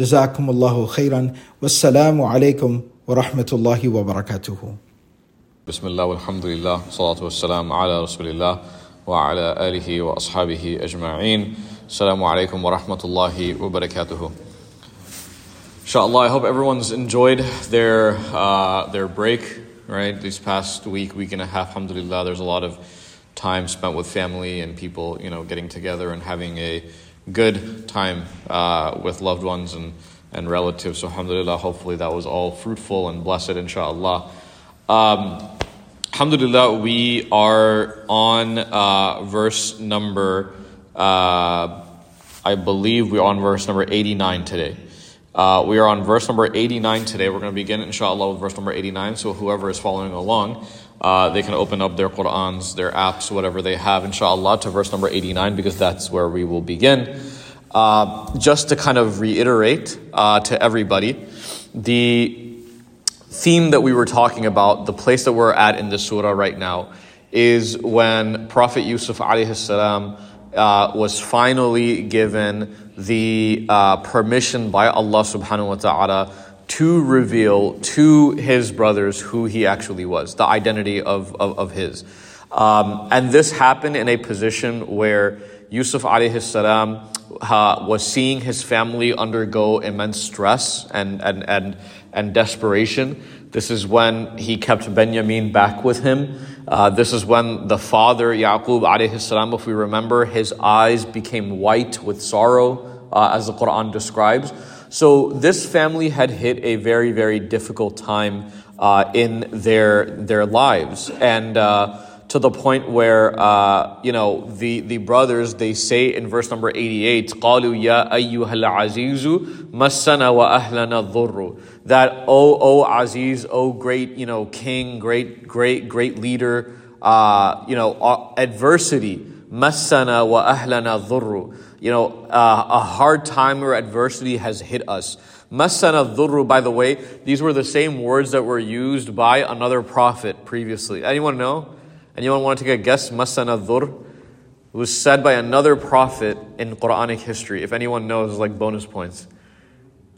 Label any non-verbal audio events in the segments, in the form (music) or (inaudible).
جزاكم الله خيرا والسلام عليكم ورحمة الله وبركاته بسم الله والحمد لله والصلاة والسلام على رسول الله وعلى آله وأصحابه أجمعين السلام عليكم ورحمة الله وبركاته Inshallah, I hope everyone's enjoyed their uh, their break, right? This past week, week and a half, alhamdulillah, there's a lot of time spent with family and people, you know, getting together and having a good time uh, with loved ones and, and relatives. So, alhamdulillah, hopefully that was all fruitful and blessed, inshallah. Um, alhamdulillah, we are on uh, verse number, uh, I believe we're on verse number 89 today. Uh, we are on verse number 89 today. We're going to begin, inshallah, with verse number 89. So, whoever is following along, uh, they can open up their Qur'ans, their apps, whatever they have, inshallah, to verse number 89 because that's where we will begin. Uh, just to kind of reiterate uh, to everybody, the theme that we were talking about, the place that we're at in the surah right now, is when Prophet Yusuf alayhi uh, was finally given the uh, permission by Allah subhanahu wa ta'ala to reveal to his brothers who he actually was, the identity of, of, of his. Um, and this happened in a position where Yusuf alayhi salam uh, was seeing his family undergo immense stress and, and, and, and desperation. This is when he kept Benjamin back with him. Uh, this is when the father, Yaqub alayhi salam, if we remember, his eyes became white with sorrow, uh, as the Quran describes. So this family had hit a very, very difficult time uh, in their their lives, and uh, to the point where uh, you know the the brothers they say in verse number eighty eight, "Qalu ya ayyuhal azizu masana wa ahlana. That oh oh Aziz, oh great you know king, great great great leader, uh, you know adversity masana wa ahlana you know, uh, a hard time or adversity has hit us. Masana dhurru, by the way, these were the same words that were used by another prophet previously. Anyone know? Anyone want to take a guess? Masana dhur? It was said by another prophet in Quranic history. If anyone knows, like bonus points.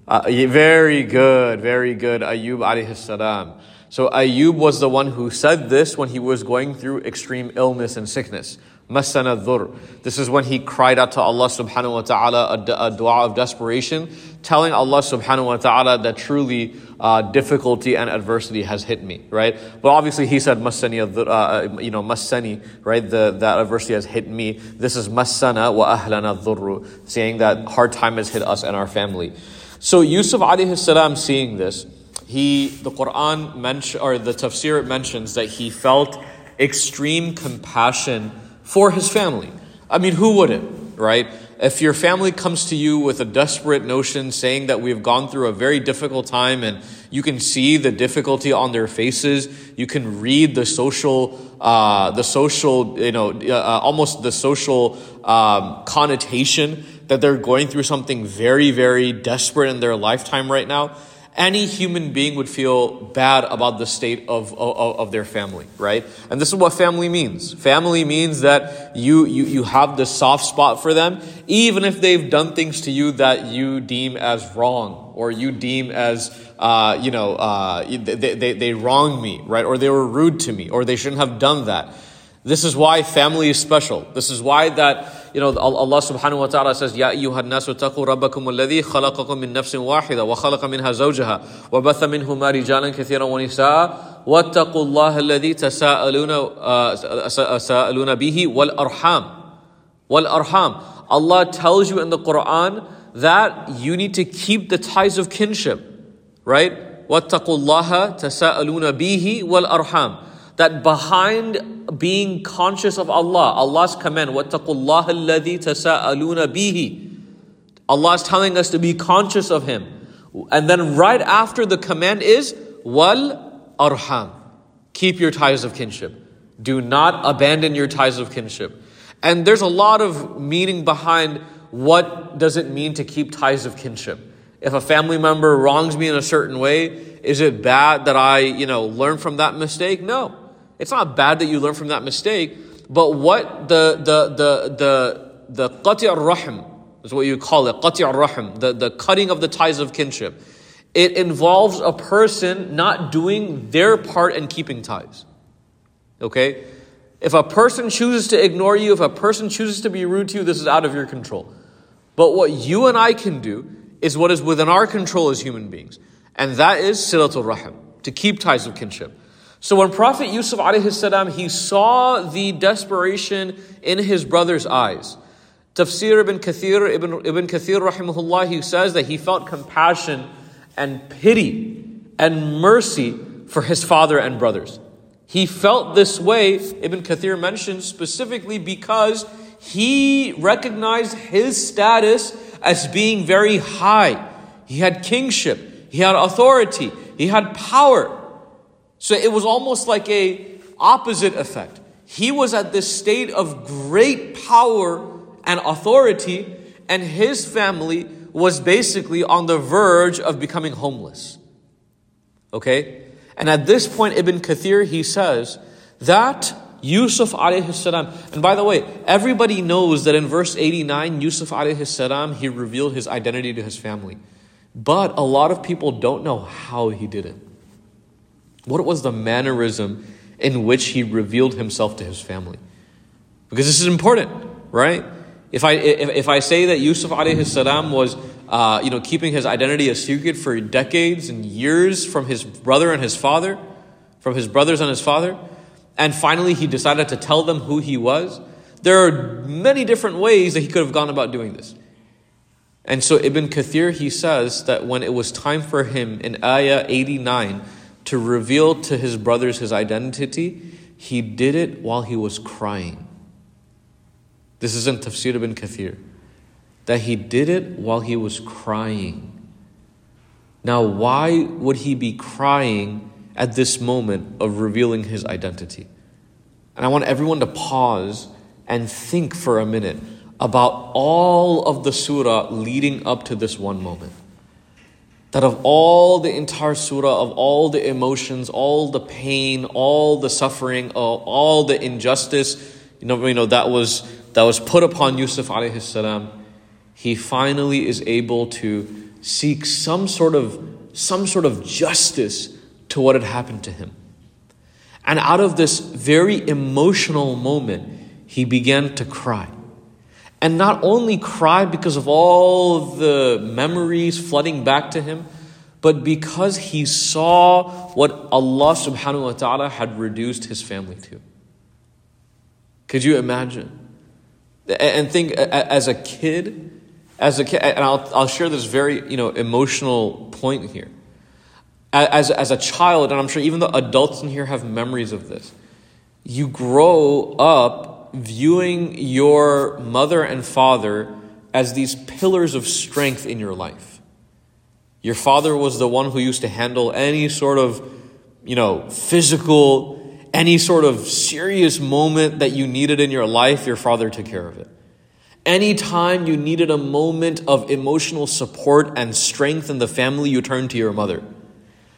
Uh, very good, very good. Ayub alayhi salam. So Ayub was the one who said this when he was going through extreme illness and sickness. Masana dhur. This is when he cried out to Allah subhanahu wa ta'ala a, dua of desperation, telling Allah subhanahu wa ta'ala that truly uh, difficulty and adversity has hit me, right? But obviously he said masani, uh, you know, masani, right? The, that adversity has hit me. This is masana wa ahlana dhurru, saying that hard time has hit us and our family. So Yusuf alayhi salam seeing this, he, the Quran mention, or the tafsir mentions that he felt extreme compassion for his family. I mean, who wouldn't, right? If your family comes to you with a desperate notion saying that we've gone through a very difficult time and you can see the difficulty on their faces, you can read the social, uh, the social, you know, uh, uh almost the social um, connotation that they're going through something very, very desperate in their lifetime right now any human being would feel bad about the state of, of, of, their family, right? And this is what family means. Family means that you, you, you have the soft spot for them, even if they've done things to you that you deem as wrong, or you deem as, uh, you know, uh, they, they, they wronged me, right? Or they were rude to me, or they shouldn't have done that. This is why family is special. This is why that you know, Allah subhanahu wa ta'ala says, Ya ayyuha nasu taqu rabbakum alladhi khalaqakum min nafsin wahida wa khalaqa minha zawjaha wa batha minhuma rijalan kathiran wa nisaa واتقوا الله الذي تساءلون تساءلون به والأرحام والأرحام Allah tells you in the Quran that you need to keep the ties of kinship, right? واتقوا الله تساءلون به والأرحام that behind being conscious of Allah, Allah's command, وَاتَّقُوا اللَّهَ الَّذِي تَسَاءَلُونَ بِهِ Allah is telling us to be conscious of Him. And then right after the command is, wal arham. Keep your ties of kinship. Do not abandon your ties of kinship. And there's a lot of meaning behind what does it mean to keep ties of kinship. If a family member wrongs me in a certain way, is it bad that I, you know, learn from that mistake? No. It's not bad that you learn from that mistake, but what the the the the the qati' rahim is what you call it, qati' rahim, the, the cutting of the ties of kinship. It involves a person not doing their part and keeping ties. Okay? If a person chooses to ignore you, if a person chooses to be rude to you, this is out of your control. But what you and I can do is what is within our control as human beings. And that is silatul rahim, to keep ties of kinship. So when Prophet Yusuf salam, he saw the desperation in his brother's eyes. Tafsir ibn Kathir, ibn, ibn Kathir rahimahullah, he says that he felt compassion and pity and mercy for his father and brothers. He felt this way, Ibn Kathir mentions specifically because he recognized his status as being very high. He had kingship, he had authority, he had power. So it was almost like a opposite effect. He was at this state of great power and authority, and his family was basically on the verge of becoming homeless. Okay? And at this point, Ibn Kathir, he says that Yusuf alayhi salam, and by the way, everybody knows that in verse 89, Yusuf alayhi salam, he revealed his identity to his family. But a lot of people don't know how he did it. What was the mannerism in which he revealed himself to his family? Because this is important, right? If I, if, if I say that Yusuf alayhi salam was uh, you know, keeping his identity a secret for decades and years from his brother and his father, from his brothers and his father, and finally he decided to tell them who he was, there are many different ways that he could have gone about doing this. And so Ibn Kathir, he says that when it was time for him in Ayah 89 to reveal to his brothers his identity, he did it while he was crying. This isn't Tafsir ibn Kathir. That he did it while he was crying. Now, why would he be crying at this moment of revealing his identity? And I want everyone to pause and think for a minute about all of the surah leading up to this one moment that of all the entire surah, of all the emotions, all the pain, all the suffering, uh, all the injustice, you know, you know that was that was put upon Yusuf alayhi salam, he finally is able to seek some sort of some sort of justice to what had happened to him. And out of this very emotional moment, he began to cry and not only cry because of all the memories flooding back to him, but because he saw what Allah subhanahu wa ta'ala had reduced his family to. Could you imagine? And think as a kid, as a kid, and I'll, I'll share this very you know emotional point here. As, as a child, and I'm sure even the adults in here have memories of this, you grow up viewing your mother and father as these pillars of strength in your life. Your father was the one who used to handle any sort of, you know, physical, any sort of serious moment that you needed in your life, your father took care of it. Anytime you needed a moment of emotional support and strength in the family, you turned to your mother.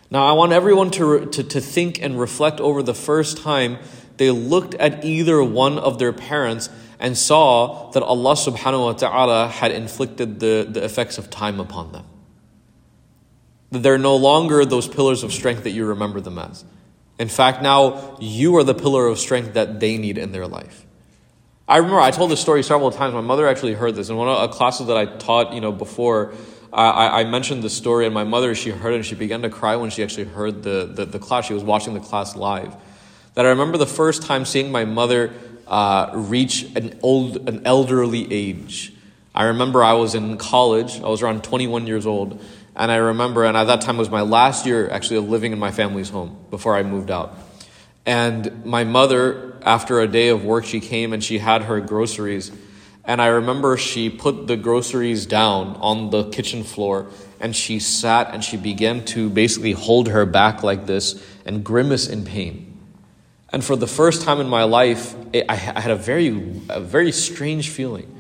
Now, I want everyone to, to, to think and reflect over the first time they looked at either one of their parents and saw that Allah subhanahu wa ta'ala had inflicted the, the effects of time upon them. That they're no longer those pillars of strength that you remember them as. In fact, now you are the pillar of strength that they need in their life. I remember I told this story several times. My mother actually heard this in one of a classes that I taught, you know, before. I, I mentioned the story, and my mother, she heard it, and she began to cry when she actually heard the, the, the class. She was watching the class live. That I remember the first time seeing my mother uh, reach an old, an elderly age. I remember I was in college. I was around 21 years old, and I remember, and at that time was my last year actually of living in my family's home before I moved out. And my mother, after a day of work, she came and she had her groceries. And I remember she put the groceries down on the kitchen floor and she sat and she began to basically hold her back like this and grimace in pain. And for the first time in my life, I had a very, a very strange feeling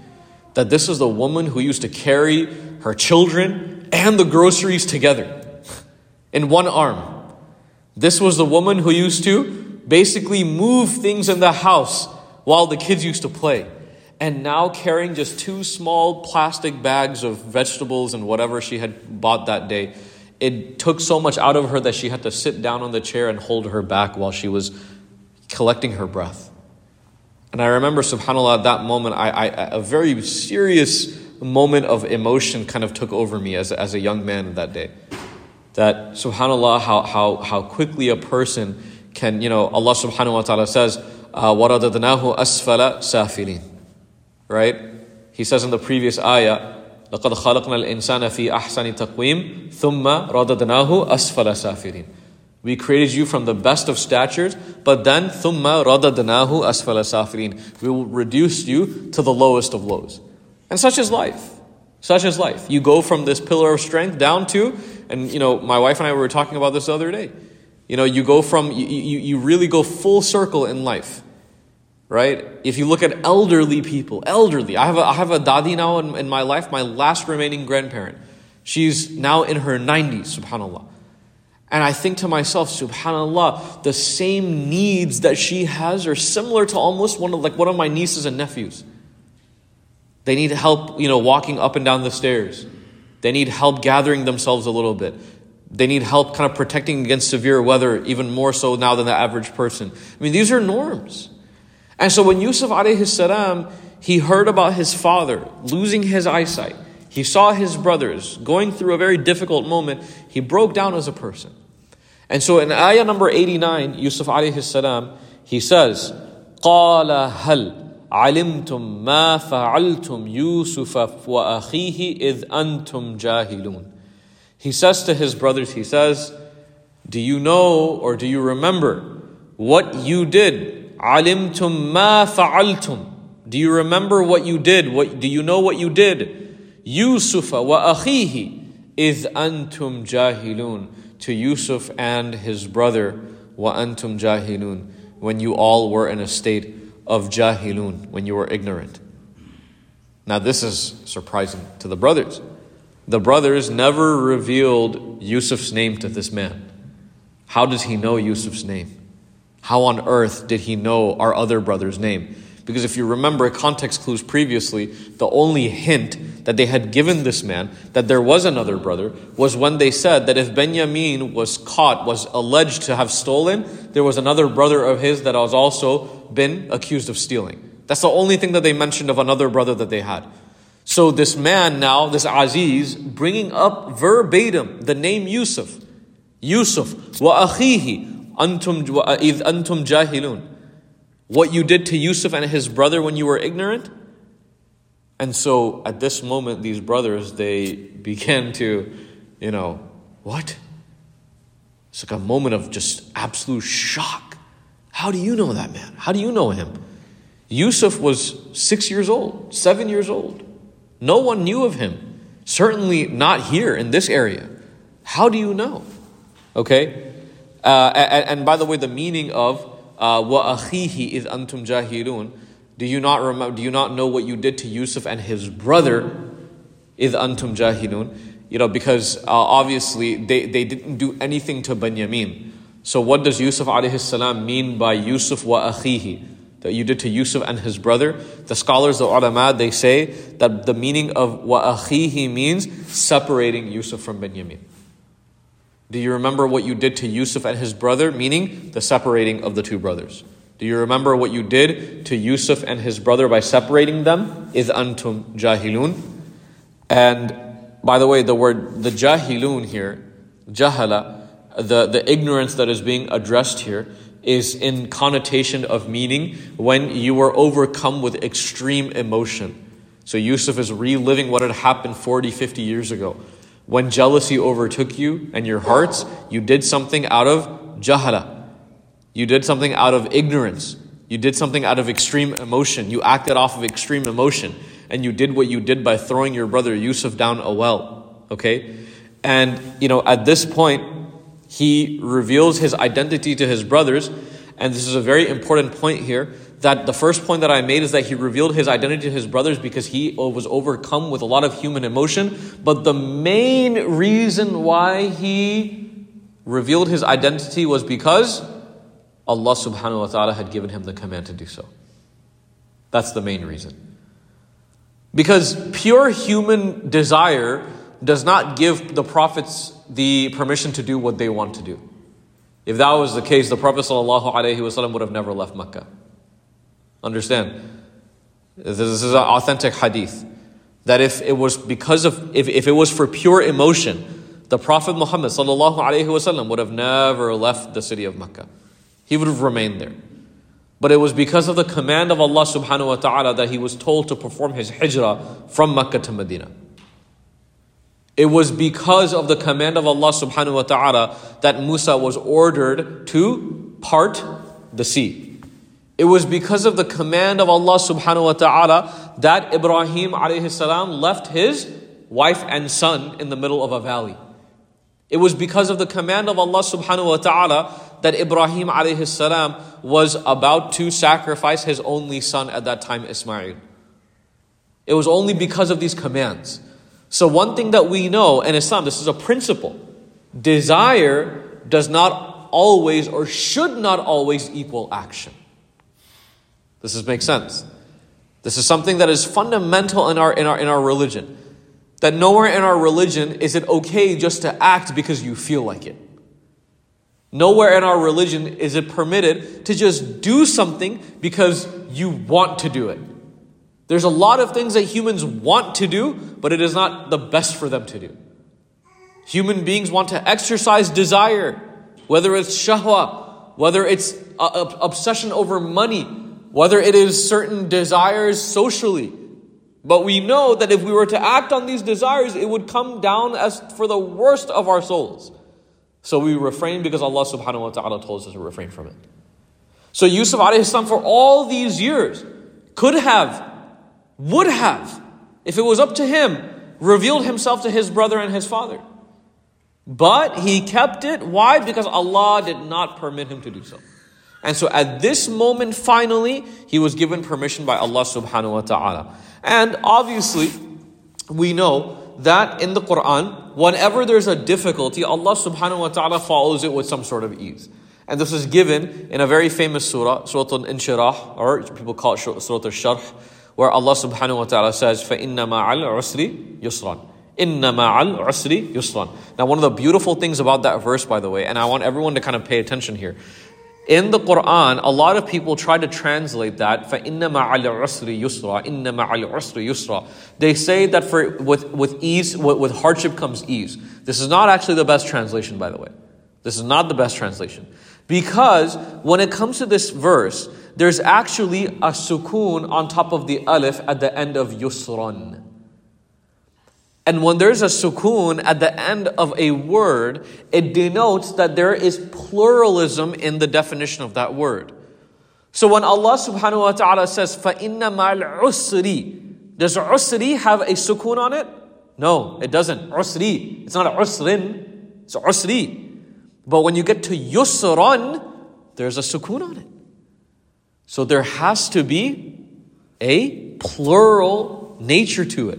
that this is the woman who used to carry her children and the groceries together in one arm. This was the woman who used to basically move things in the house while the kids used to play. And now carrying just two small plastic bags of vegetables and whatever she had bought that day, it took so much out of her that she had to sit down on the chair and hold her back while she was collecting her breath. And I remember, subhanAllah, at that moment, I, I, a very serious moment of emotion kind of took over me as, as a young man that day. That, subhanAllah, how, how, how quickly a person can, you know, Allah subhanahu wa ta'ala says, وَرَدَدْنَاهُ أَسْفَلَ سَافِلِينَ Right? He says in the previous ayah, لَقَدْ خَلَقْنَا الْإِنسَانَ فِي أَحْسَنِ تَقْوِيمٍ ثُمَّ رَدَدْنَاهُ أَسْفَلَ سَافِلِينَ we created you from the best of statures, but then thumma radadnahu asfala safirin. We will reduce you to the lowest of lows. And such is life. Such is life. You go from this pillar of strength down to, and you know, my wife and I were talking about this the other day. You know, you go from, you, you, you really go full circle in life, right? If you look at elderly people, elderly, I have a, I have a dadi now in, in my life, my last remaining grandparent. She's now in her 90s, subhanAllah. And I think to myself, subhanAllah, the same needs that she has are similar to almost one of, like one of my nieces and nephews. They need help, you know, walking up and down the stairs. They need help gathering themselves a little bit. They need help kind of protecting against severe weather, even more so now than the average person. I mean, these are norms. And so when Yusuf alayhi salam, he heard about his father losing his eyesight, he saw his brothers going through a very difficult moment, he broke down as a person. And so in ayah number 89, Yusuf alayhi salam, he says, قال هل علمتم ما فعلتم يوسف وأخيه إذ أنتم جاهلون he says to his brothers, he says, Do you know or do you remember what you did? Alimtum ma fa'altum. Do you remember what you did? What, do you know what you did? Yusufa wa akhihi is antum jahilun. To Yusuf and his brother wa antum jahilun. When you all were in a state of jahilun, when you were ignorant. Now this is surprising to the brothers the brothers never revealed Yusuf's name to this man. How does he know Yusuf's name? How on earth did he know our other brother's name? Because if you remember context clues previously, the only hint that they had given this man that there was another brother was when they said that if Benjamin was caught, was alleged to have stolen, there was another brother of his that was also been accused of stealing. That's the only thing that they mentioned of another brother that they had. So this man now, this Aziz, bringing up verbatim the name Yusuf. Yusuf, wa akhihi, antum, uh, id antum jahilun. What you did to Yusuf and his brother when you were ignorant. And so at this moment, these brothers, they (laughs) began to, you know, what? It's like a moment of just absolute shock. How do you know that man? How do you know him? Yusuf was six years old, seven years old. No one knew of him. Certainly not here in this area. How do you know? Okay? Uh, and, and, by the way, the meaning of wa akhihi is antum jahilun. Do you not remember? Do you not know what you did to Yusuf and his brother? Is antum jahilun. You know, because uh, obviously they, they didn't do anything to Benjamin. So what does Yusuf alayhi salam mean by Yusuf wa akhihi? that you did to Yusuf and his brother. The scholars, the ulama, they say that the meaning of wa akhihi means separating Yusuf from Benjamin. Do you remember what you did to Yusuf and his brother? Meaning the separating of the two brothers. Do you remember what you did to Yusuf and his brother by separating them? Is antum jahilun. And by the way, the word the jahilun here, jahala, the, the ignorance that is being addressed here, is in connotation of meaning when you were overcome with extreme emotion. So Yusuf is reliving what had happened 40, 50 years ago when jealousy overtook you and your hearts, you did something out of jahala. You did something out of ignorance. You did something out of extreme emotion. You acted off of extreme emotion. And you did what you did by throwing your brother Yusuf down a well. Okay? And, you know, at this point, he reveals his identity to his brothers. And this is a very important point here that the first point that I made is that he revealed his identity to his brothers because he was overcome with a lot of human emotion. But the main reason why he revealed his identity was because Allah subhanahu wa ta'ala had given him the command to do so. That's the main reason. Because pure human desire does not give the prophets the permission to do what they want to do. If that was the case, the Prophet ﷺ would have never left Mecca. Understand? This is an authentic hadith. That if it was because of, if, if it was for pure emotion, the Prophet Muhammad ﷺ would have never left the city of Mecca. He would have remained there. But it was because of the command of Allah subhanahu wa ta'ala that he was told to perform his hijrah from Mecca to Medina. It was because of the command of Allah subhanahu wa ta'ala that Musa was ordered to part the sea. It was because of the command of Allah subhanahu wa ta'ala that Ibrahim alayhi salam left his wife and son in the middle of a valley. It was because of the command of Allah subhanahu wa ta'ala that Ibrahim alayhi salam was about to sacrifice his only son at that time, Ismail. It was only because of these commands. So, one thing that we know in Islam, this is a principle desire does not always or should not always equal action. Does this make sense? This is something that is fundamental in our, in our, in our religion. That nowhere in our religion is it okay just to act because you feel like it. Nowhere in our religion is it permitted to just do something because you want to do it. There's a lot of things that humans want to do, but it is not the best for them to do. Human beings want to exercise desire, whether it's shahwa, whether it's a, a obsession over money, whether it is certain desires socially. But we know that if we were to act on these desires, it would come down as for the worst of our souls. So we refrain because Allah subhanahu wa ta'ala told us to refrain from it. So Yusuf alayhi salam for all these years could have, would have, if it was up to him, revealed himself to his brother and his father. But he kept it. Why? Because Allah did not permit him to do so. And so at this moment, finally, he was given permission by Allah subhanahu wa ta'ala. And obviously, we know that in the Quran, whenever there's a difficulty, Allah subhanahu wa ta'ala follows it with some sort of ease. And this is given in a very famous surah, Surah Al-Inshirah, or people call it Surah Al-Sharh, where Allah subhanahu wa ta'ala says, فَإِنَّ مَعَ الْعُسْرِ يُسْرًا إِنَّ مَعَ الْعُسْرِ يُسْرًا Now one of the beautiful things about that verse, by the way, and I want everyone to kind of pay attention here, in the Quran, a lot of people try to translate that فَإِنَّ مَعَ الْعُسْرِ يُسْرًا إِنَّ مَعَ الْعُسْرِ يُسْرًا They say that for with, with ease, with, with hardship comes ease. This is not actually the best translation, by the way. This is not the best translation. Because when it comes to this verse, there's actually a sukoon on top of the alif at the end of yusran. And when there's a sukoon at the end of a word, it denotes that there is pluralism in the definition of that word. So when Allah subhanahu wa ta'ala says, فَإِنَّ مَعَ الْعُسْرِ Does usri have a sukoon on it? No, it doesn't. Usri. It's not a usrin. It's usri. But when you get to yusran, there's a sukoon on it. So there has to be a plural nature to it.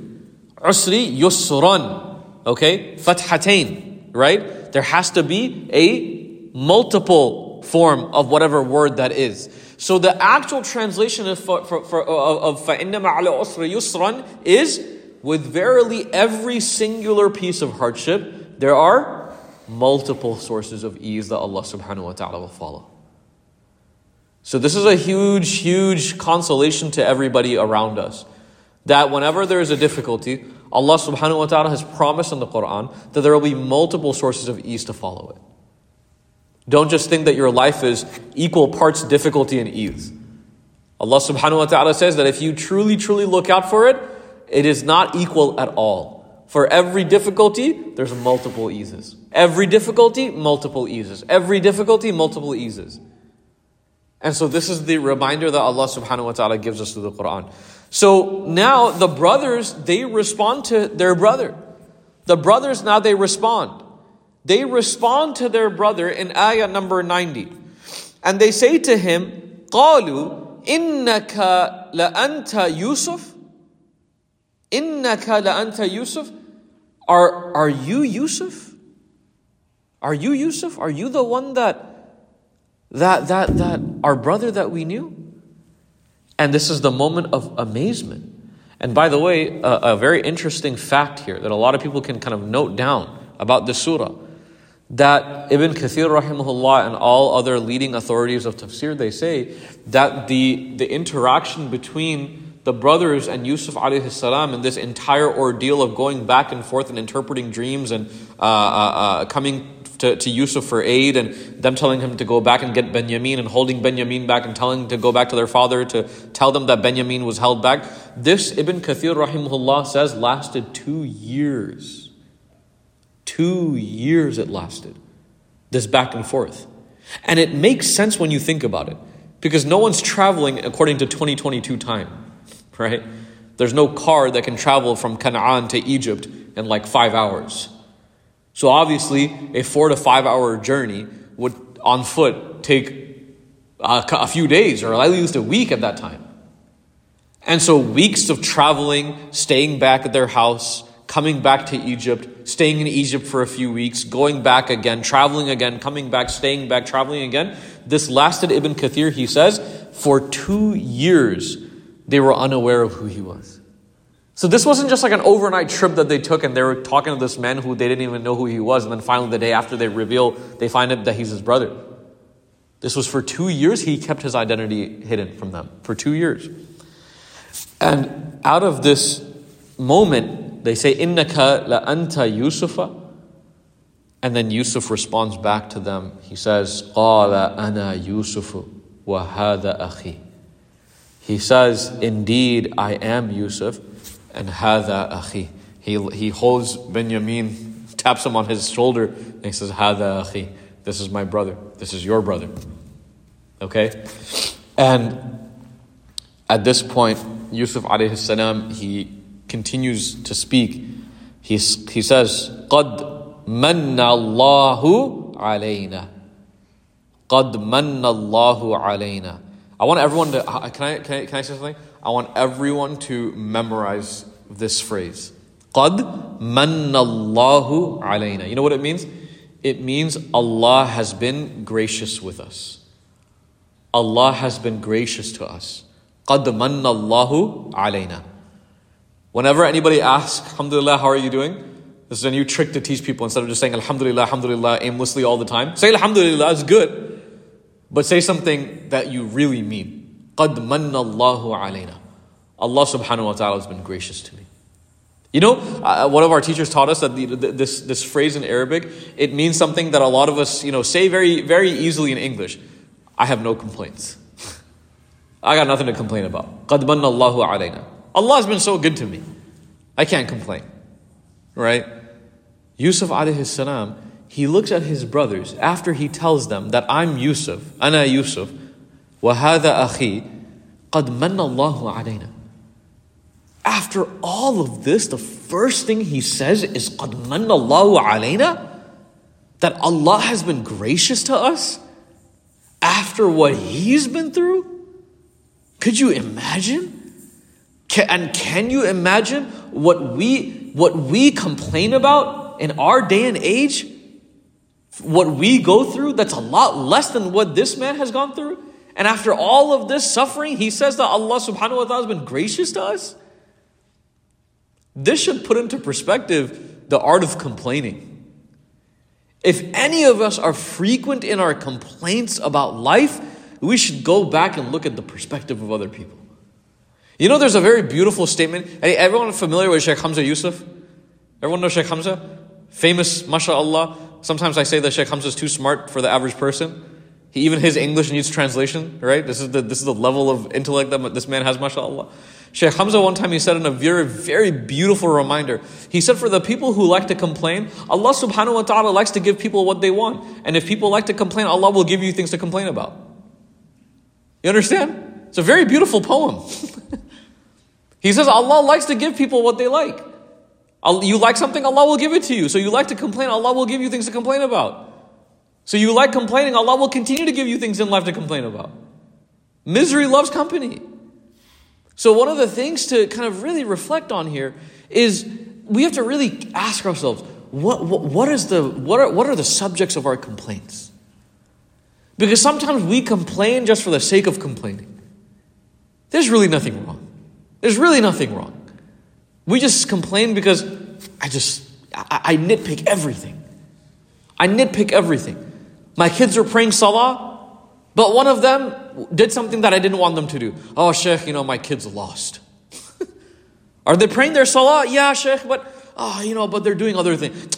Usri yusran. Okay? Fathatain. Right? There has to be a multiple form of whatever word that is. So the actual translation of, for, for, for, of فَإِنَّ مَعَ الْعُسْرِ يُسْرًا is with verily every singular piece of hardship, there are multiple sources of ease that Allah subhanahu wa ta'ala will follow. So, this is a huge, huge consolation to everybody around us. That whenever there is a difficulty, Allah subhanahu wa ta'ala has promised in the Quran that there will be multiple sources of ease to follow it. Don't just think that your life is equal parts difficulty and ease. Allah subhanahu wa ta'ala says that if you truly, truly look out for it, it is not equal at all. For every difficulty, there's multiple eases. Every difficulty, multiple eases. Every difficulty, multiple eases. And so this is the reminder that Allah subhanahu wa ta'ala gives us through the Quran. So now the brothers, they respond to their brother. The brothers now they respond. They respond to their brother in ayah number 90. And they say to him, قالوا إنك لأنت يوسف إنك لأنت يوسف Are, are you Yusuf? Are you Yusuf? Are you the one that that, that, that, our brother that we knew. And this is the moment of amazement. And by the way, a, a very interesting fact here that a lot of people can kind of note down about this surah that Ibn Kathir rahimahullah and all other leading authorities of tafsir they say that the the interaction between the brothers and Yusuf alayhi salam in this entire ordeal of going back and forth and interpreting dreams and uh, uh, uh, coming to, to Yusuf for aid and them telling him to go back and get Benjamin and holding Benjamin back and telling to go back to their father to tell them that Benjamin was held back. This Ibn Kathir rahimahullah says lasted two years. Two years it lasted. This back and forth. And it makes sense when you think about it. Because no one's traveling according to 2022 time, right? There's no car that can travel from Canaan to Egypt in like five hours. So obviously, a four to five hour journey would on foot take a, a few days or at least a week at that time. And so weeks of traveling, staying back at their house, coming back to Egypt, staying in Egypt for a few weeks, going back again, traveling again, coming back, staying back, traveling again. This lasted Ibn Kathir, he says, for two years they were unaware of who he was. So this wasn't just like an overnight trip that they took and they were talking to this man who they didn't even know who he was, and then finally the day after they reveal, they find out that he's his brother. This was for two years, he kept his identity hidden from them. For two years. And out of this moment, they say, Innaka la anta Yusufa. And then Yusuf responds back to them. He says, Qala ana Yusufu wa hada akhi. He says, Indeed, I am Yusuf and hada akhi. He, he holds Benjamin, taps him on his shoulder, and he says, Hada akhi. This is my brother. This is your brother. Okay? And at this point, Yusuf alayhi salam, he continues to speak. He, he says, قَدْ مَنَّ اللَّهُ عَلَيْنَا قَدْ مَنَّ اللَّهُ عَلَيْنَا I want everyone to, can I, can I, can I say something? I want everyone to memorize this phrase. قَدْ مَنَّ اللَّهُ عَلَيْنَا You know what it means? It means Allah has been gracious with us. Allah has been gracious to us. قَدْ مَنَّ اللَّهُ عَلَيْنَا Whenever anybody asks, Alhamdulillah, how are you doing? This is a new trick to teach people instead of just saying Alhamdulillah, Alhamdulillah aimlessly all the time. Say Alhamdulillah, it's good. But say something that you really mean. قَدْ مَنَّ اللَّهُ عَلَيْنَا Allah subhanahu wa ta'ala has been gracious to me. You know, uh, one of our teachers taught us that the, the, this, this phrase in Arabic, it means something that a lot of us, you know, say very, very easily in English. I have no complaints. (laughs) I got nothing to complain about. قَدْ مَنَّ اللَّهُ عَلَيْنَا Allah has been so good to me. I can't complain. Right? Yusuf alayhi salam, he looks at his brothers after he tells them that I'm Yusuf, ana Yusuf, وَهَذَا أَخِي قَدْ مَنَّ اللَّهُ عَلَيْنَا After all of this, the first thing he says is قَدْ مَنَّ اللَّهُ عَلَيْنَا That Allah has been gracious to us after what he's been through? Could you imagine? Can, and can you imagine what we what we complain about in our day and age? What we go through that's a lot less than what this man has gone through? And after all of this suffering, he says that Allah subhanahu wa ta'ala has been gracious to us. This should put into perspective the art of complaining. If any of us are frequent in our complaints about life, we should go back and look at the perspective of other people. You know, there's a very beautiful statement. Hey, everyone familiar with Sheikh Hamza Yusuf? Everyone know Sheikh Hamza? Famous, mashallah. Sometimes I say that Sheikh Hamza is too smart for the average person. Even his English needs translation, right? This is the, this is the level of intellect that this man has, mashallah. Sheikh Hamza one time he said in a very, very beautiful reminder, he said for the people who like to complain, Allah subhanahu wa ta'ala likes to give people what they want. And if people like to complain, Allah will give you things to complain about. You understand? It's a very beautiful poem. (laughs) he says Allah likes to give people what they like. You like something, Allah will give it to you. So you like to complain, Allah will give you things to complain about. So you like complaining, Allah will continue to give you things in life to complain about. Misery loves company. So, one of the things to kind of really reflect on here is we have to really ask ourselves what, what, what, is the, what, are, what are the subjects of our complaints? Because sometimes we complain just for the sake of complaining. There's really nothing wrong. There's really nothing wrong. We just complain because I just, I, I nitpick everything. I nitpick everything. My kids are praying salah, but one of them did something that I didn't want them to do. Oh, Sheikh, you know, my kid's lost. (laughs) Are they praying their salah? Yeah, Sheikh, but, oh, you know, but they're doing other things.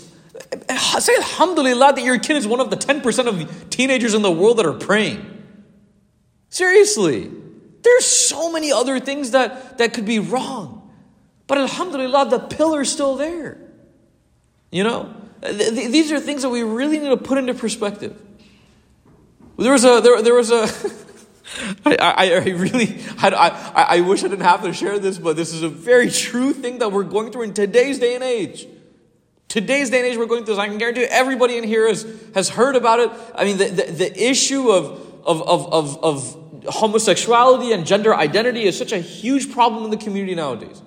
(tsk) Say Alhamdulillah that your kid is one of the 10% of teenagers in the world that are praying. Seriously. There's so many other things that, that could be wrong. But Alhamdulillah, the pillar's still there. You know? Th- th- these are things that we really need to put into perspective. There was a, there, there was a, (laughs) I, I, I really, had, I, I wish I didn't have to share this, but this is a very true thing that we're going through in today's day and age. Today's day and age, we're going through this. I can guarantee everybody in here has, has heard about it. I mean, the, the, the issue of, of, of, of, of homosexuality and gender identity is such a huge problem in the community nowadays.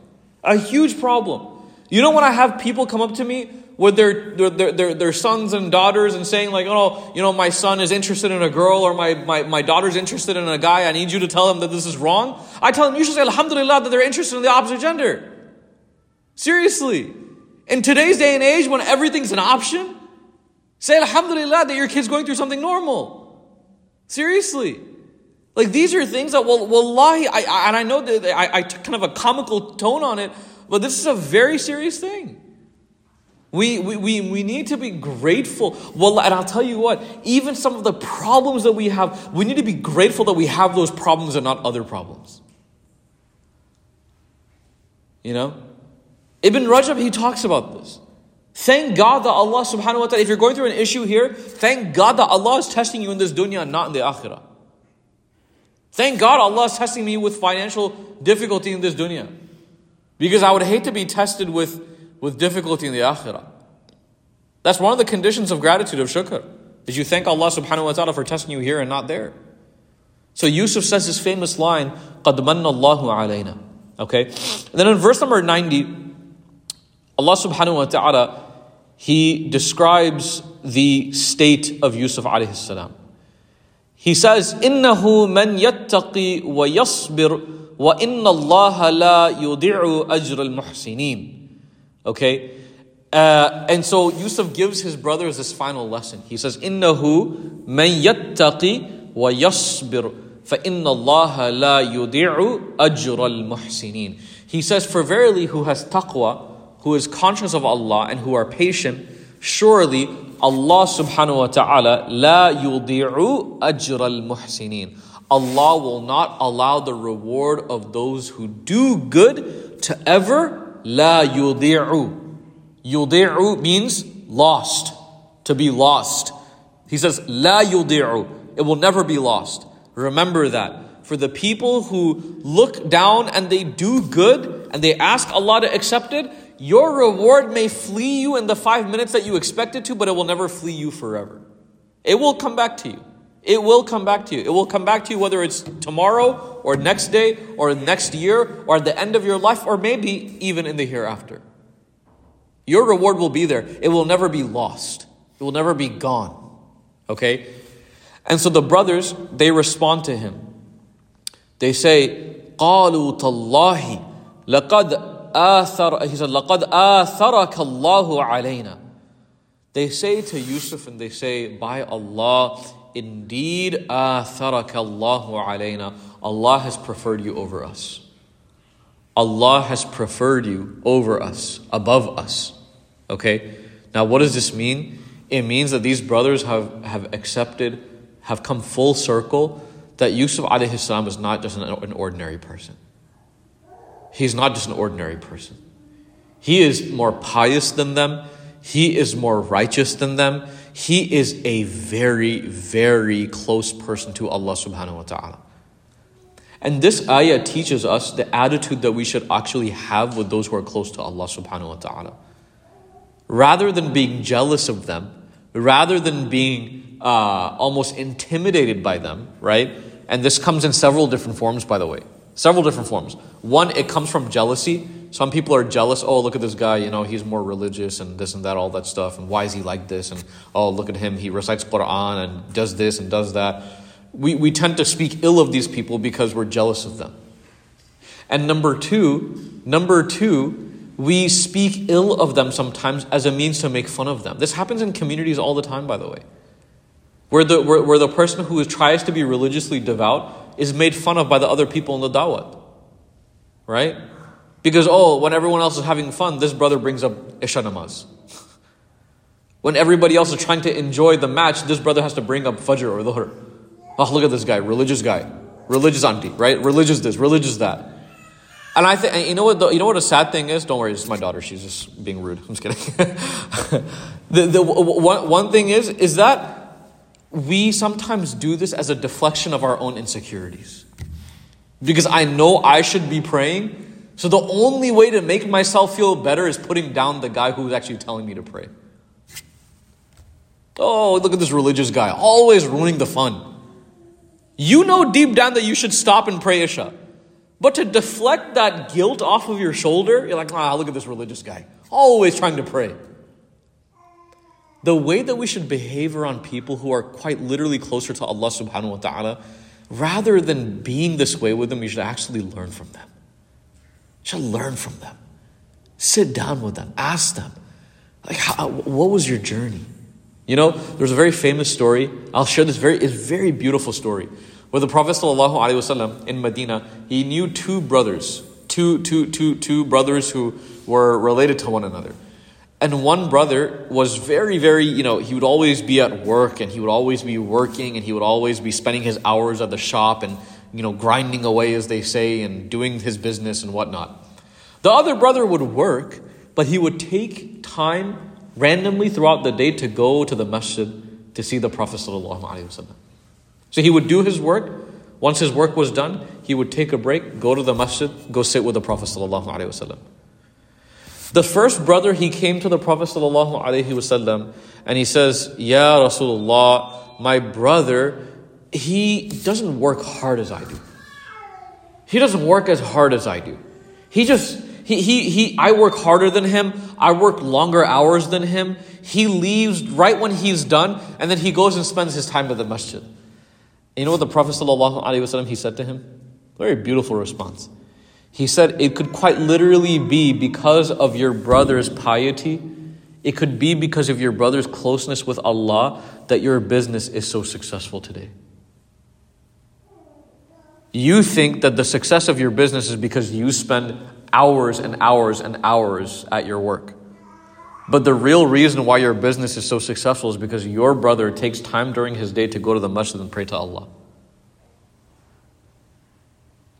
A huge problem. You know, when I have people come up to me with their, their, their, their, sons and daughters and saying like, oh, you know, my son is interested in a girl or my, my, my daughter's interested in a guy. I need you to tell them that this is wrong. I tell them, you should say, alhamdulillah, that they're interested in the opposite gender. Seriously. In today's day and age when everything's an option, say alhamdulillah that your kid's going through something normal. Seriously. Like these are things that, well, wallahi, I, I, and I know that I, I took kind of a comical tone on it, but this is a very serious thing. We, we, we, we need to be grateful. Well, and I'll tell you what, even some of the problems that we have, we need to be grateful that we have those problems and not other problems. You know? Ibn Rajab, he talks about this. Thank God that Allah subhanahu wa ta'ala, if you're going through an issue here, thank God that Allah is testing you in this dunya and not in the akhirah. Thank God Allah is testing me with financial difficulty in this dunya. Because I would hate to be tested with with difficulty in the akhirah. That's one of the conditions of gratitude of shukr. Is you thank Allah subhanahu wa ta'ala for testing you here and not there. So Yusuf says his famous line, قَدْ مَنَّ اللَّهُ عَلَيْنَا. Okay? And then in verse number 90, Allah subhanahu wa ta'ala, He describes the state of Yusuf alayhi salam. He says, إِنَّهُ مَنْ يَتَّقِي وَيَصْبِرُ وَإِنَّ اللَّهَ لَا يُضِعُ أَجْرَ الْمُحْسِنِينَ Okay? Uh, and so Yusuf gives his brothers this final lesson. He says, إِنَّهُ مَن يَتَّقِي وَيَصْبِرُ فَإِنَّ اللَّهَ لَا يُضِعُ أَجْرَ الْمُحْسِنِينَ He says, For verily who has taqwa, who is conscious of Allah and who are patient, surely Allah subhanahu wa ta'ala la yudi'u ajra al-muhsinin. Allah will not allow the reward of those who do good to ever La yudi'u. Yudi'u means lost, to be lost. He says, La yudi'u. It will never be lost. Remember that. For the people who look down and they do good and they ask Allah to accept it, your reward may flee you in the five minutes that you expect it to, but it will never flee you forever. It will come back to you. It will come back to you. It will come back to you whether it's tomorrow or next day or next year or at the end of your life or maybe even in the hereafter. Your reward will be there. It will never be lost. It will never be gone. Okay? And so the brothers, they respond to him. They say, قالوا تالله لقد آثر he said لقد آثرك الله علينا. They say to Yusuf and they say, By Allah, indeed atharaka Allahu alayna. Allah has preferred you over us. Allah has preferred you over us, above us. Okay? Now, what does this mean? It means that these brothers have, have accepted, have come full circle that Yusuf alayhi salam is not just an, an ordinary person. He's not just an ordinary person. He is more pious than them. He is more righteous than them. He is a very, very close person to Allah subhanahu wa ta'ala. And this ayah teaches us the attitude that we should actually have with those who are close to Allah subhanahu wa ta'ala. Rather than being jealous of them, rather than being uh, almost intimidated by them, right? And this comes in several different forms, by the way. Several different forms. One, it comes from jealousy. Some people are jealous. Oh, look at this guy. You know, he's more religious and this and that, all that stuff. And why is he like this? And oh, look at him. He recites Quran and does this and does that we, we tend to speak ill of these people because we're jealous of them. And number two, number two, we speak ill of them sometimes as a means to make fun of them. This happens in communities all the time, by the way. Where the, where, where the person who tries to be religiously devout is made fun of by the other people in the dawah. Right? Because, oh, when everyone else is having fun, this brother brings up Isha namaz. (laughs) when everybody else is trying to enjoy the match, this brother has to bring up Fajr or Dhuhr. Oh, look at this guy, religious guy, religious auntie, right? Religious this, religious that. And I think, you know what? You know what a sad thing is? Don't worry, it's my daughter. She's just being rude. I'm just kidding. (laughs) the, the one, one thing is, is that we sometimes do this as a deflection of our own insecurities. Because I know I should be praying, so the only way to make myself feel better is putting down the guy who's actually telling me to pray. Oh, look at this religious guy, always ruining the fun. You know deep down that you should stop and pray Isha. But to deflect that guilt off of your shoulder, you're like, ah, look at this religious guy, always trying to pray. The way that we should behave around people who are quite literally closer to Allah subhanahu wa ta'ala, rather than being this way with them, you should actually learn from them. You should learn from them. Sit down with them, ask them, like, how, what was your journey? You know, there's a very famous story. I'll share this very, it's very beautiful story where the Prophet ﷺ in Medina, he knew two brothers, two, two, two, two brothers who were related to one another. And one brother was very, very, you know, he would always be at work and he would always be working and he would always be spending his hours at the shop and, you know, grinding away, as they say, and doing his business and whatnot. The other brother would work, but he would take time randomly throughout the day to go to the masjid to see the Prophet. So he would do his work. Once his work was done, he would take a break, go to the masjid, go sit with the Prophet. The first brother, he came to the Prophet ﷺ and he says, Ya Rasulullah, my brother, he doesn't work hard as I do. He doesn't work as hard as I do. He just, he, he, he, I work harder than him. I work longer hours than him. He leaves right when he's done and then he goes and spends his time at the masjid. You know what the Prophet ﷺ, he said to him? Very beautiful response. He said, It could quite literally be because of your brother's piety, it could be because of your brother's closeness with Allah that your business is so successful today. You think that the success of your business is because you spend hours and hours and hours at your work. But the real reason why your business is so successful is because your brother takes time during his day to go to the masjid and pray to Allah.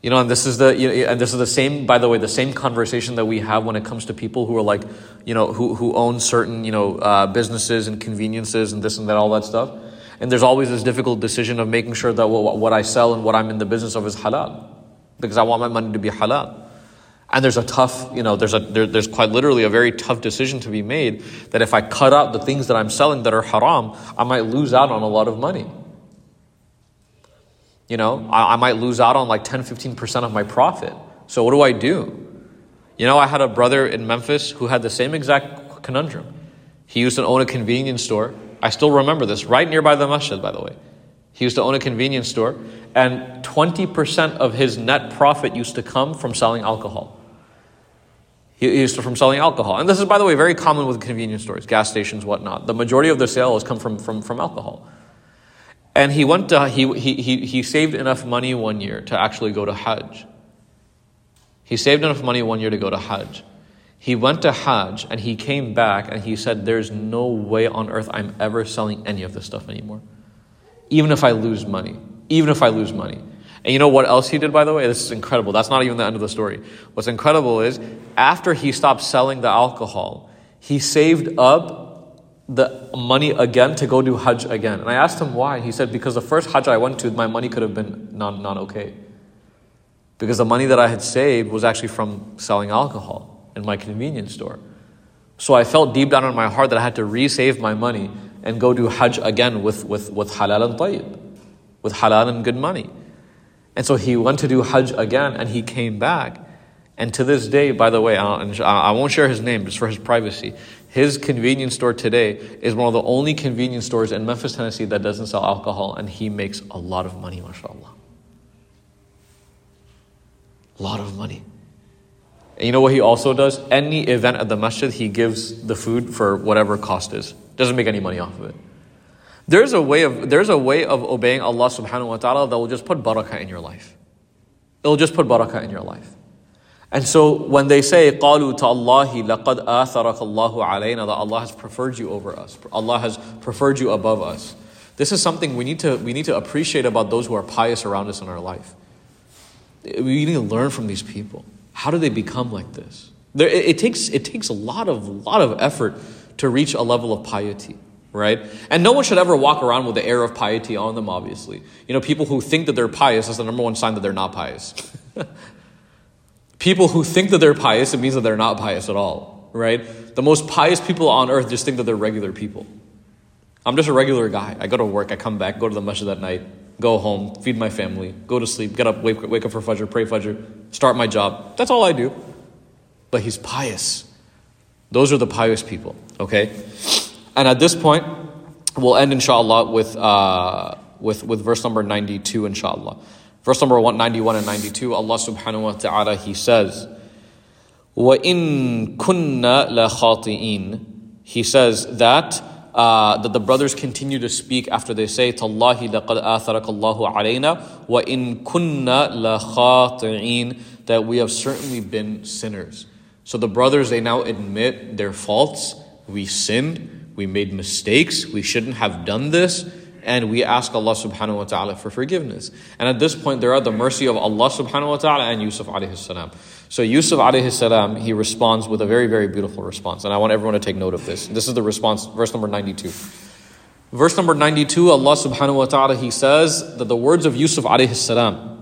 You know, and this is the you know, and this is the same, by the way, the same conversation that we have when it comes to people who are like, you know, who who own certain you know uh, businesses and conveniences and this and that, all that stuff. And there's always this difficult decision of making sure that what, I sell and what I'm in the business of is halal, because I want my money to be halal. And there's a tough, you know, there's a there, there's quite literally a very tough decision to be made that if I cut out the things that I'm selling that are haram, I might lose out on a lot of money. You know, I, I might lose out on like 10, 15% of my profit. So what do I do? You know, I had a brother in Memphis who had the same exact conundrum. He used to own a convenience store. I still remember this, right nearby the masjid, by the way. He used to own a convenience store, and 20% of his net profit used to come from selling alcohol. He used to from selling alcohol. And this is, by the way, very common with convenience stores, gas stations, whatnot. The majority of their sales come from, from, from alcohol. And he went to, he, he, he, he saved enough money one year to actually go to Hajj. He saved enough money one year to go to Hajj. He went to Hajj and he came back and he said, There's no way on earth I'm ever selling any of this stuff anymore. Even if I lose money. Even if I lose money. And you know what else he did, by the way? This is incredible. That's not even the end of the story. What's incredible is after he stopped selling the alcohol, he saved up the money again to go do Hajj again. And I asked him why. He said, Because the first Hajj I went to, my money could have been not, not okay. Because the money that I had saved was actually from selling alcohol in my convenience store. So I felt deep down in my heart that I had to resave my money and go do Hajj again with, with, with halal and tayyib, with halal and good money. And so he went to do Hajj again and he came back. And to this day, by the way, I won't share his name just for his privacy. His convenience store today is one of the only convenience stores in Memphis, Tennessee that doesn't sell alcohol, and he makes a lot of money, mashallah. A lot of money. And you know what he also does? Any event at the masjid, he gives the food for whatever cost is. Doesn't make any money off of it. There's a way of there's a way of obeying Allah subhanahu wa ta'ala that will just put barakah in your life. It'll just put barakah in your life. And so when they say, قَالُوا تَاللَّهِ لَقَدْ آثَرَكَ اللَّهُ عَلَيْنَا That Allah has preferred you over us. Allah has preferred you above us. This is something we need to, we need to appreciate about those who are pious around us in our life. We need to learn from these people. How do they become like this? There, it, it, takes, it takes a lot of, lot of effort to reach a level of piety right? And no one should ever walk around with the air of piety on them, obviously. You know, people who think that they're pious is the number one sign that they're not pious. (laughs) People who think that they're pious, it means that they're not pious at all, right? The most pious people on earth just think that they're regular people. I'm just a regular guy. I go to work, I come back, go to the masjid that night, go home, feed my family, go to sleep, get up, wake, wake up for Fajr, pray Fajr, start my job. That's all I do. But he's pious. Those are the pious people, okay? And at this point, we'll end, inshallah, with, uh, with, with verse number 92, inshallah. Verse number 191 and 92, Allah subhanahu wa ta'ala, He says, وَإِن كُنَّا لَخَاطِئِينَ He says that, uh, that the brothers continue to speak after they say, تَاللَّهِ لَقَدْ آثَرَكَ اللَّهُ عَلَيْنَا وَإِن كُنَّا لَخَاطِئِينَ That we have certainly been sinners. So the brothers, they now admit their faults. We sinned. We made mistakes. We shouldn't have done this and we ask Allah subhanahu wa ta'ala for forgiveness. And at this point, there are the mercy of Allah subhanahu wa ta'ala and Yusuf alayhi salam. So Yusuf alayhi salam, he responds with a very, very beautiful response. And I want everyone to take note of this. This is the response, verse number 92. Verse number 92, Allah subhanahu wa ta'ala, he says that the words of Yusuf alayhi salam,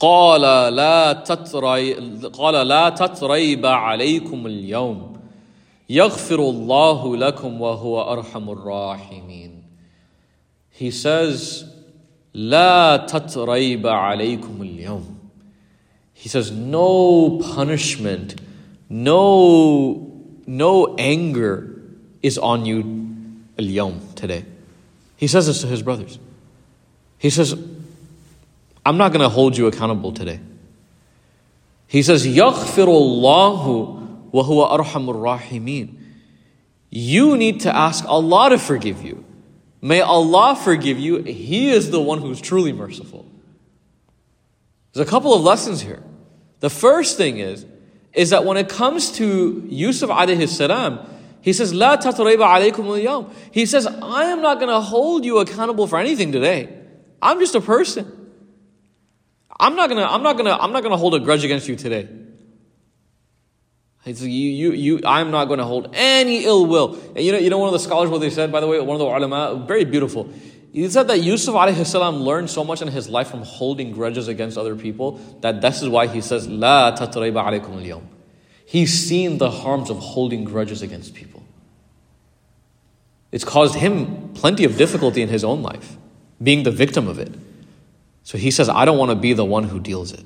قال لا تتري قال لا تتريب عليكم اليوم يغفر الله لكم وهو أرحم الراحمين he says, لا تتريب عليكم اليوم. He says, no punishment, no, no anger is on you اليوم today. He says this to his brothers. He says, I'm not going to hold you accountable today. He says, يغفر الله وهو أرحم الراحمين. You need to ask Allah to forgive you. May Allah forgive you. He is the one who's truly merciful. There's a couple of lessons here. The first thing is, is that when it comes to Yusuf alayhi salam, he says, La alaykum He says, I am not going to hold you accountable for anything today. I'm just a person. I'm not gonna, I'm not gonna, I'm not gonna hold a grudge against you today. It's you, you, you, I'm not going to hold any ill will. And you know, you know, one of the scholars, what they said, by the way, one of the ulama, very beautiful. He said that Yusuf alayhi learned so much in his life from holding grudges against other people that this is why he says, La tatrayba He's seen the harms of holding grudges against people. It's caused him plenty of difficulty in his own life, being the victim of it. So he says, I don't want to be the one who deals it.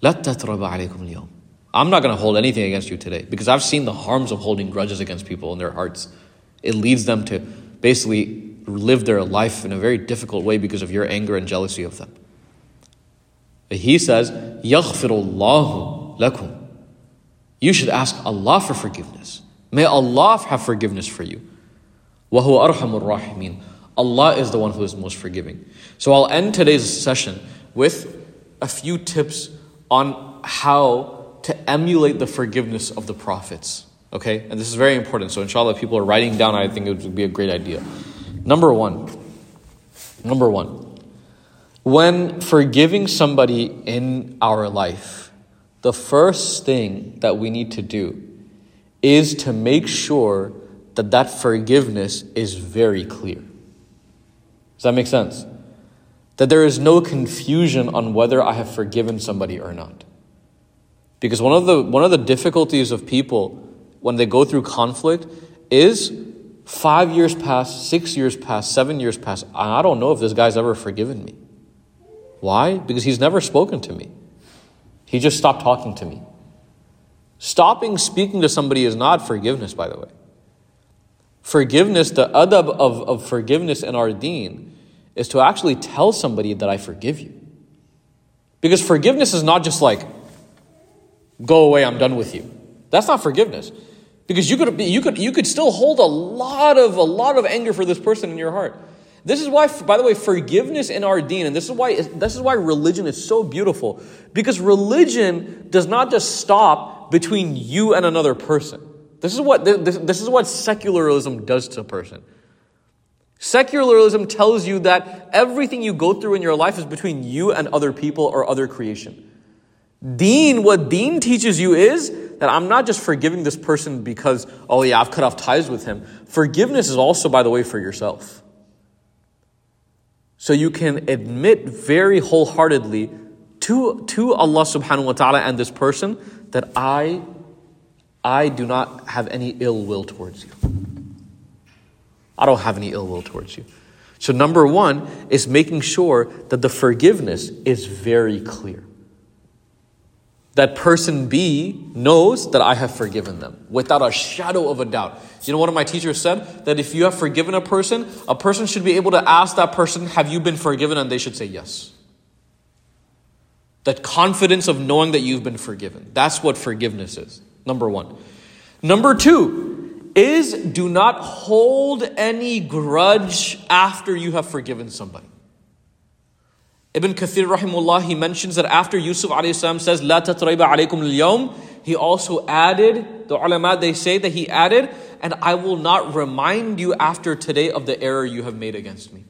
La tatrayba I'm not going to hold anything against you today because I've seen the harms of holding grudges against people in their hearts. It leads them to basically live their life in a very difficult way because of your anger and jealousy of them. But he says, يَغْفِرُ lakum. You should ask Allah for forgiveness. May Allah have forgiveness for you. وَهُوَ أَرْحَمُ الرَّاحِمِينَ Allah is the one who is most forgiving. So I'll end today's session with a few tips on how to emulate the forgiveness of the prophets. Okay? And this is very important. So inshallah, people are writing down, I think it would be a great idea. Number one. Number one. When forgiving somebody in our life, the first thing that we need to do is to make sure that that forgiveness is very clear. Does that make sense? That there is no confusion on whether I have forgiven somebody or not. Because one of the one of the difficulties of people when they go through conflict is five years past, six years past, seven years pass. I don't know if this guy's ever forgiven me. Why? Because he's never spoken to me. He just stopped talking to me. Stopping speaking to somebody is not forgiveness, by the way. Forgiveness, the adab of, of forgiveness in our deen, is to actually tell somebody that I forgive you. Because forgiveness is not just like, go away, I'm done with you. That's not forgiveness. Because you could, you could, you could still hold a lot of, a lot of anger for this person in your heart. This is why, by the way, forgiveness in our deen, and this is why this is why religion is so beautiful, because religion does not just stop between you and another person. This is what this, this is what secularism does to a person. Secularism tells you that everything you go through in your life is between you and other people or other creation. Deen, what Deen teaches you is that I'm not just forgiving this person because, oh yeah, I've cut off ties with him. Forgiveness is also, by the way, for yourself. So you can admit very wholeheartedly to, to Allah subhanahu wa ta'ala and this person that I, I do not have any ill will towards you. I don't have any ill will towards you. So, number one is making sure that the forgiveness is very clear that person B knows that I have forgiven them without a shadow of a doubt. You know, one of my teachers said that if you have forgiven a person, a person should be able to ask that person, Have you been forgiven? And they should say yes. That confidence of knowing that you've been forgiven. That's what forgiveness is. Number one. Number two is do not hold any grudge after you have forgiven somebody. Ibn Kathir rahimullah, he mentions that after Yusuf alayhi says, La tatrayba alaykum al he also added, the ulama they say that he added, and I will not remind you after today of the error you have made against me.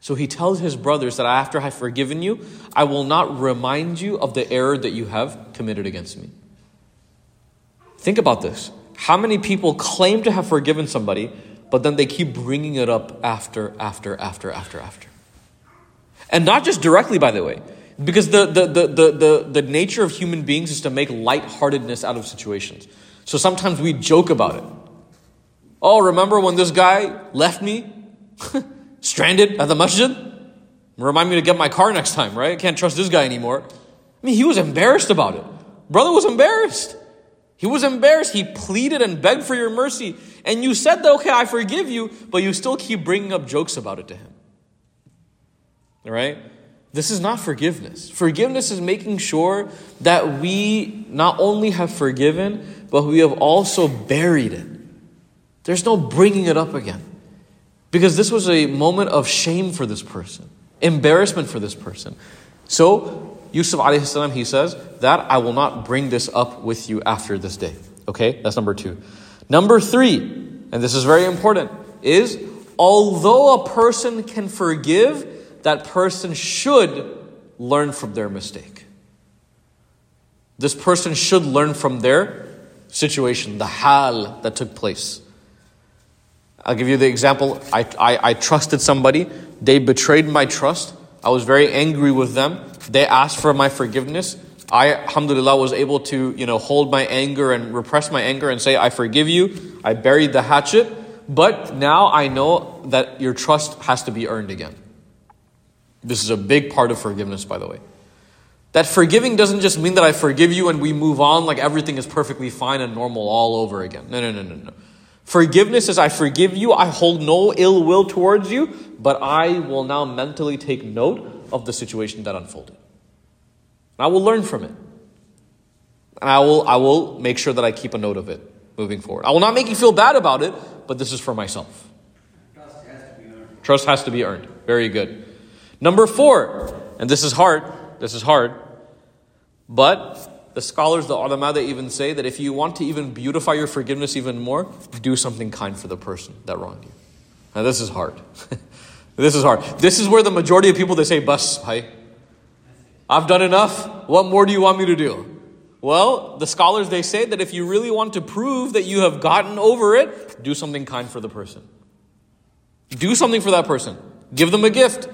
So he tells his brothers that after I have forgiven you, I will not remind you of the error that you have committed against me. Think about this. How many people claim to have forgiven somebody, but then they keep bringing it up after, after, after, after, after? And not just directly, by the way, because the, the, the, the, the, the nature of human beings is to make lightheartedness out of situations. So sometimes we joke about it. Oh, remember when this guy left me (laughs) stranded at the masjid? Remind me to get my car next time, right? I can't trust this guy anymore. I mean, he was embarrassed about it. Brother was embarrassed. He was embarrassed. He pleaded and begged for your mercy. And you said that, okay, I forgive you, but you still keep bringing up jokes about it to him. Right? This is not forgiveness. Forgiveness is making sure that we not only have forgiven, but we have also buried it. There's no bringing it up again. Because this was a moment of shame for this person, embarrassment for this person. So, Yusuf alayhi salam, he says that I will not bring this up with you after this day. Okay, that's number two. Number three, and this is very important, is although a person can forgive, that person should learn from their mistake. This person should learn from their situation, the hal that took place. I'll give you the example. I, I, I, trusted somebody, they betrayed my trust. I was very angry with them. They asked for my forgiveness. I, alhamdulillah, was able to, you know, hold my anger and repress my anger and say, I forgive you. I buried the hatchet. But now I know that your trust has to be earned again. This is a big part of forgiveness, by the way. That forgiving doesn't just mean that I forgive you and we move on like everything is perfectly fine and normal all over again. No, no, no, no, no. Forgiveness is I forgive you, I hold no ill will towards you, but I will now mentally take note of the situation that unfolded. And I will learn from it. And I will, I will make sure that I keep a note of it moving forward. I will not make you feel bad about it, but this is for myself. Trust has to be earned. Very good. Number four, and this is hard, this is hard, but the scholars, the ulama, they even say that if you want to even beautify your forgiveness even more, do something kind for the person that wronged you. Now this is hard. (laughs) this is hard. This is where the majority of people they say, "Bus, hi, I've done enough. What more do you want me to do?" Well, the scholars they say that if you really want to prove that you have gotten over it, do something kind for the person. Do something for that person. Give them a gift.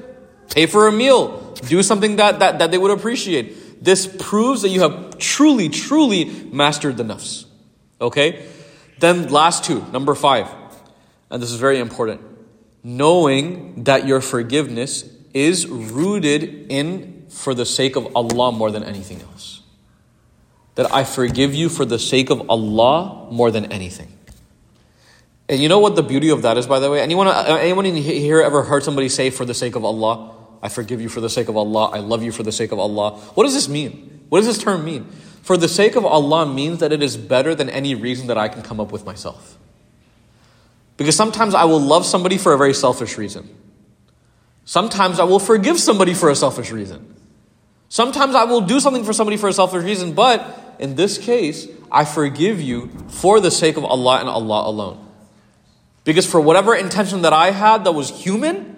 Pay for a meal. Do something that, that, that they would appreciate. This proves that you have truly, truly mastered the nafs. Okay? Then last two, number five. And this is very important. Knowing that your forgiveness is rooted in for the sake of Allah more than anything else. That I forgive you for the sake of Allah more than anything. And you know what the beauty of that is, by the way? Anyone, uh, anyone in here ever heard somebody say, for the sake of Allah? I forgive you for the sake of Allah. I love you for the sake of Allah. What does this mean? What does this term mean? For the sake of Allah means that it is better than any reason that I can come up with myself. Because sometimes I will love somebody for a very selfish reason. Sometimes I will forgive somebody for a selfish reason. Sometimes I will do something for somebody for a selfish reason, but in this case, I forgive you for the sake of Allah and Allah alone. Because for whatever intention that I had that was human,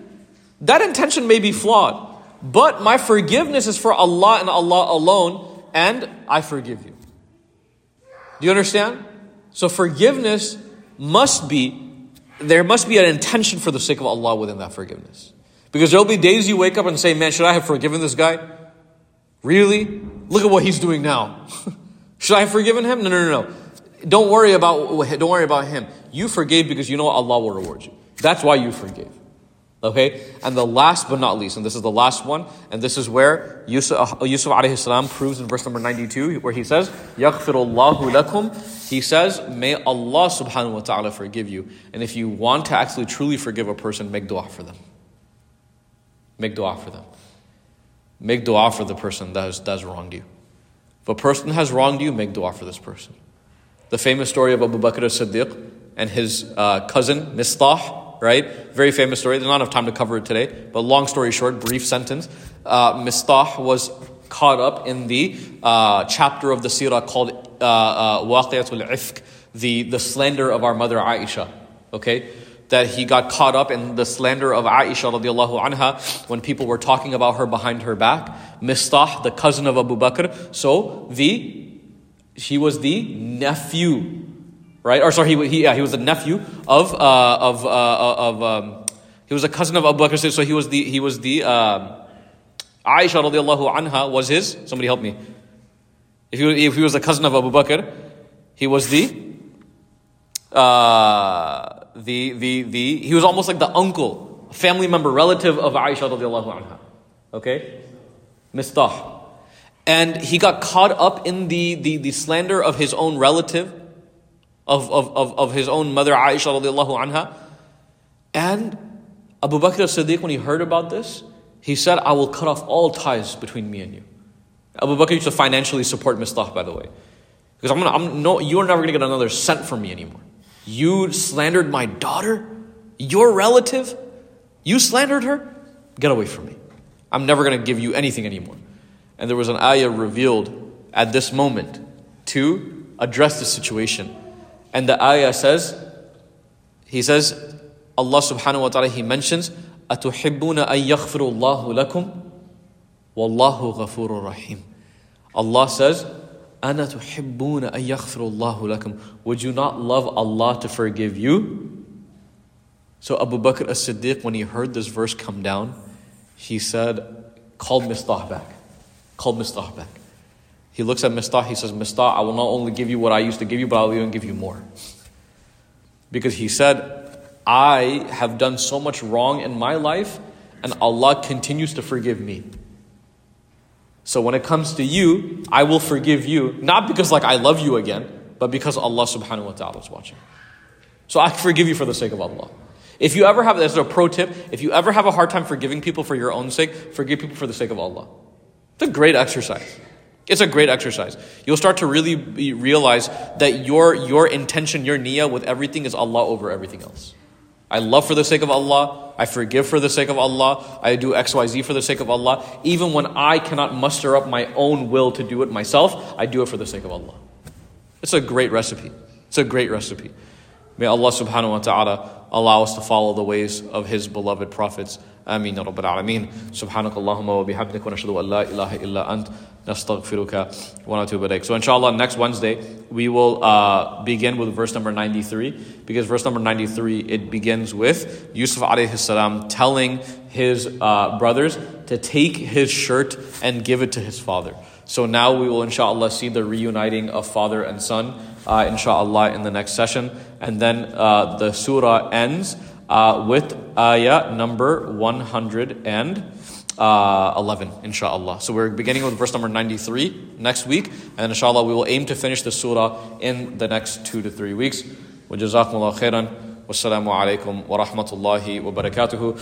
that intention may be flawed. But my forgiveness is for Allah and Allah alone, and I forgive you. Do you understand? So forgiveness must be, there must be an intention for the sake of Allah within that forgiveness. Because there'll be days you wake up and say, man, should I have forgiven this guy? Really? Look at what he's doing now. (laughs) should I have forgiven him? No, no, no, no. Don't worry about don't worry about him. You forgave because you know Allah will reward you. That's why you forgave. Okay? And the last but not least, and this is the last one, and this is where Yusuf, Yusuf alayhi salam proves in verse number 92, where he says, Yaghfirullahu lakum. He says, May Allah subhanahu wa ta'ala forgive you. And if you want to actually truly forgive a person, make dua for them. Make dua for them. Make dua for the person that has, that has wronged you. If a person has wronged you, make dua for this person. The famous story of Abu Bakr as-Siddiq and his uh, cousin, Mistah, right? Very famous story. There's not enough time to cover it today, but long story short, brief sentence. Uh, Mistah was caught up in the uh, chapter of the seerah called uh, uh, Waqiatul Ifk, the, the slander of our mother Aisha, okay? That he got caught up in the slander of Aisha radiallahu anha when people were talking about her behind her back. Mistah, the cousin of Abu Bakr, so the he was the nephew, right? Or sorry, he, he yeah, he was a nephew of uh, of uh, of um, he was a cousin of Abu Bakr. So he was the he was the um, Aisha radiallahu anha was his. Somebody help me. If he, if he was a cousin of Abu Bakr, he was the uh, the the the he was almost like the uncle, family member, relative of Aisha radiallahu anha. Okay, Mistah and he got caught up in the, the, the slander of his own relative, of, of, of, of his own mother Aisha radiallahu anha. And Abu Bakr as-Siddiq, when he heard about this, he said, I will cut off all ties between me and you. Abu Bakr used to financially support Mistah, by the way. Because I'm gonna, I'm, no, you're never gonna get another cent from me anymore. You slandered my daughter, your relative, you slandered her, get away from me. I'm never gonna give you anything anymore. And there was an ayah revealed at this moment to address the situation. And the ayah says, He says, Allah subhanahu wa ta'ala, He mentions, أَتُحِبُّونَ أَن يَغْفِرُ اللَّهُ لَكُمْ وَاللَّهُ غَفُورٌ رَحِيمٌ Allah says, أَنَا تُحِبُّونَ أَن يَغْفِرُ اللَّهُ لَكُمْ Would you not love Allah to forgive you? So Abu Bakr as-Siddiq, when he heard this verse come down, he said, called Mistah back called Mistah back. He looks at Mistah, he says, Mistah, I will not only give you what I used to give you, but I'll even give you more. Because he said, I have done so much wrong in my life, and Allah continues to forgive me. So when it comes to you, I will forgive you, not because like I love you again, but because Allah subhanahu wa ta'ala is watching. So I forgive you for the sake of Allah. If you ever have, this is a pro tip, if you ever have a hard time forgiving people for your own sake, forgive people for the sake of Allah. It's a great exercise. It's a great exercise. You'll start to really realize that your, your intention, your niyyah with everything is Allah over everything else. I love for the sake of Allah. I forgive for the sake of Allah. I do XYZ for the sake of Allah. Even when I cannot muster up my own will to do it myself, I do it for the sake of Allah. It's a great recipe. It's a great recipe. May Allah subhanahu wa ta'ala allow us to follow the ways of His beloved prophets. Rabbil Alameen. Subhanak Allahumma wa bihamdik wa nashadu an la ilaha illa ant. Nastaghfiruka wa natubu. So inshallah next Wednesday we will uh, begin with verse number 93 because verse number 93 it begins with Yusuf alayhi salam telling his uh, brothers to take his shirt and give it to his father. So now we will inshallah see the reuniting of father and son uh, inshallah in the next session. And then uh, the surah ends uh, with ayah number 111, uh, inshallah. So we're beginning with verse number 93 next week, and inshallah we will aim to finish the surah in the next two to three weeks. وجزاكم الله خيرا والسلام عليكم ورحمة الله وبركاته